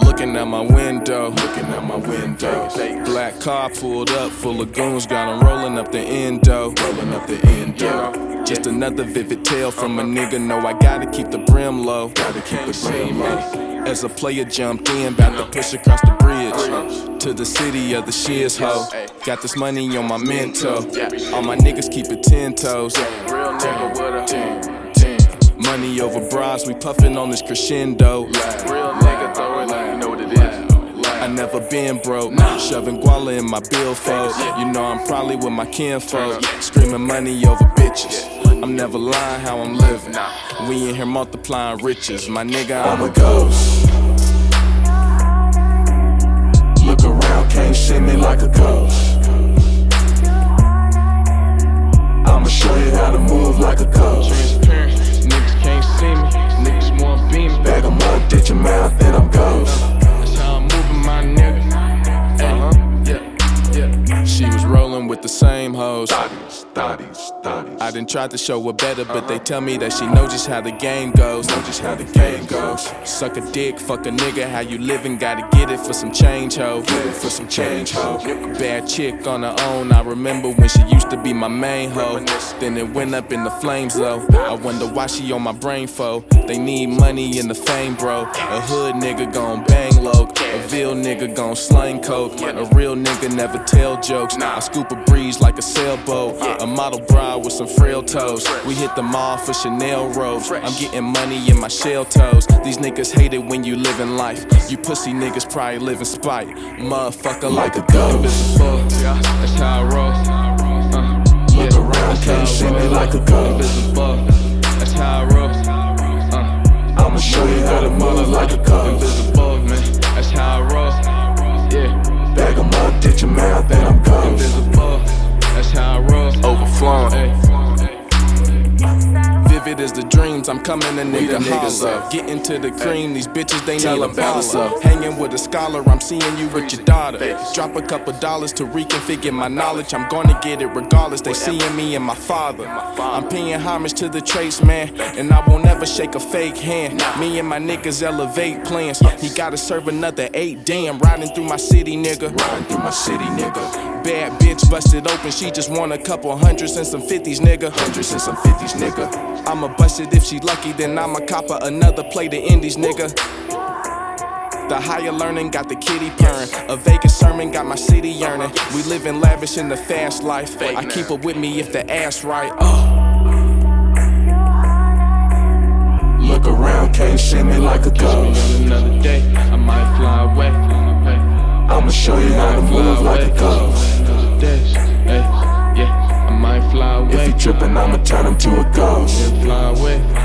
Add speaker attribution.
Speaker 1: Looking at my window, looking at my window. Black car pulled up, full of goons, got 'em rolling up the endo, rolling up the endo. Just another vivid tale from a nigga. No, I gotta keep the brim low, gotta keep the brim low. As a player jumped in, bout to push across the bridge to the city of the shiz ho. Got this money on my mental. All my niggas keep it ten toes. Real nigga with a Money over bras, we puffin' on this crescendo. I never been broke, shoving guala in my billfold. You know I'm probably with my kinfolk, screaming money over bitches. I'm never lying how I'm living. We in here multiplying riches, my nigga. I'm a ghost. Look around, can't see me like a ghost. She was rolling with the same hoes.
Speaker 2: Thotties, thotties, thotties.
Speaker 1: I done tried to show her better, but they tell me that she know just how the game goes. Know just how the game goes. Suck a dick, fuck a nigga, how you living? Gotta get it for some change, ho. Get it for some change, ho. Bad chick on her own. I remember when she used to be my main hoe. Then it went up in the flames, though. I wonder why she on my brain for. They need money and the fame, bro. A hood nigga gon' bang low. A Ville nigga gon' slang coke. A real nigga never tell jokes. I scoop a breeze like a sailboat. A model bride with some frail toes. We hit the mall for Chanel robes. I'm getting money in my shell toes. These niggas hate it when you living life. You pussy niggas probably live in spite. Motherfucker like a ghost.
Speaker 3: That's how I roll. Uh,
Speaker 1: Look around, can't see me like a ghost.
Speaker 3: invisible, that's how I roll. Uh,
Speaker 1: I'ma show you how to move like a ghost. Vivid as the dreams, I'm coming a nigga niggas up. Getting to the cream, these bitches they need a baller. Hanging with a scholar, I'm seeing you with your daughter. Drop a couple dollars to reconfigure my knowledge. I'm gonna get it regardless. They seeing me and my father. I'm paying homage to the trace man, and I won't ever shake a fake hand. Me and my niggas elevate plans. He gotta serve another eight. Damn, riding through my city, nigga. Riding through my city, nigga. Bad bitch busted open. She just want a couple hundreds and some fifties, nigga. Hundreds and some fifties, nigga. I'ma bust it if she lucky, then I'ma cop her another play of indies, nigga. The higher learning got the kitty purring. A Vegas sermon got my city yearning. We living lavish in the fast life. I keep her with me if the ass right. Oh. Look around, can't see me like a ghost.
Speaker 3: Another day, I might fly away.
Speaker 1: I'ma show you how to move like a ghost. Trippin', I'ma turn him to a ghost.
Speaker 3: fly away.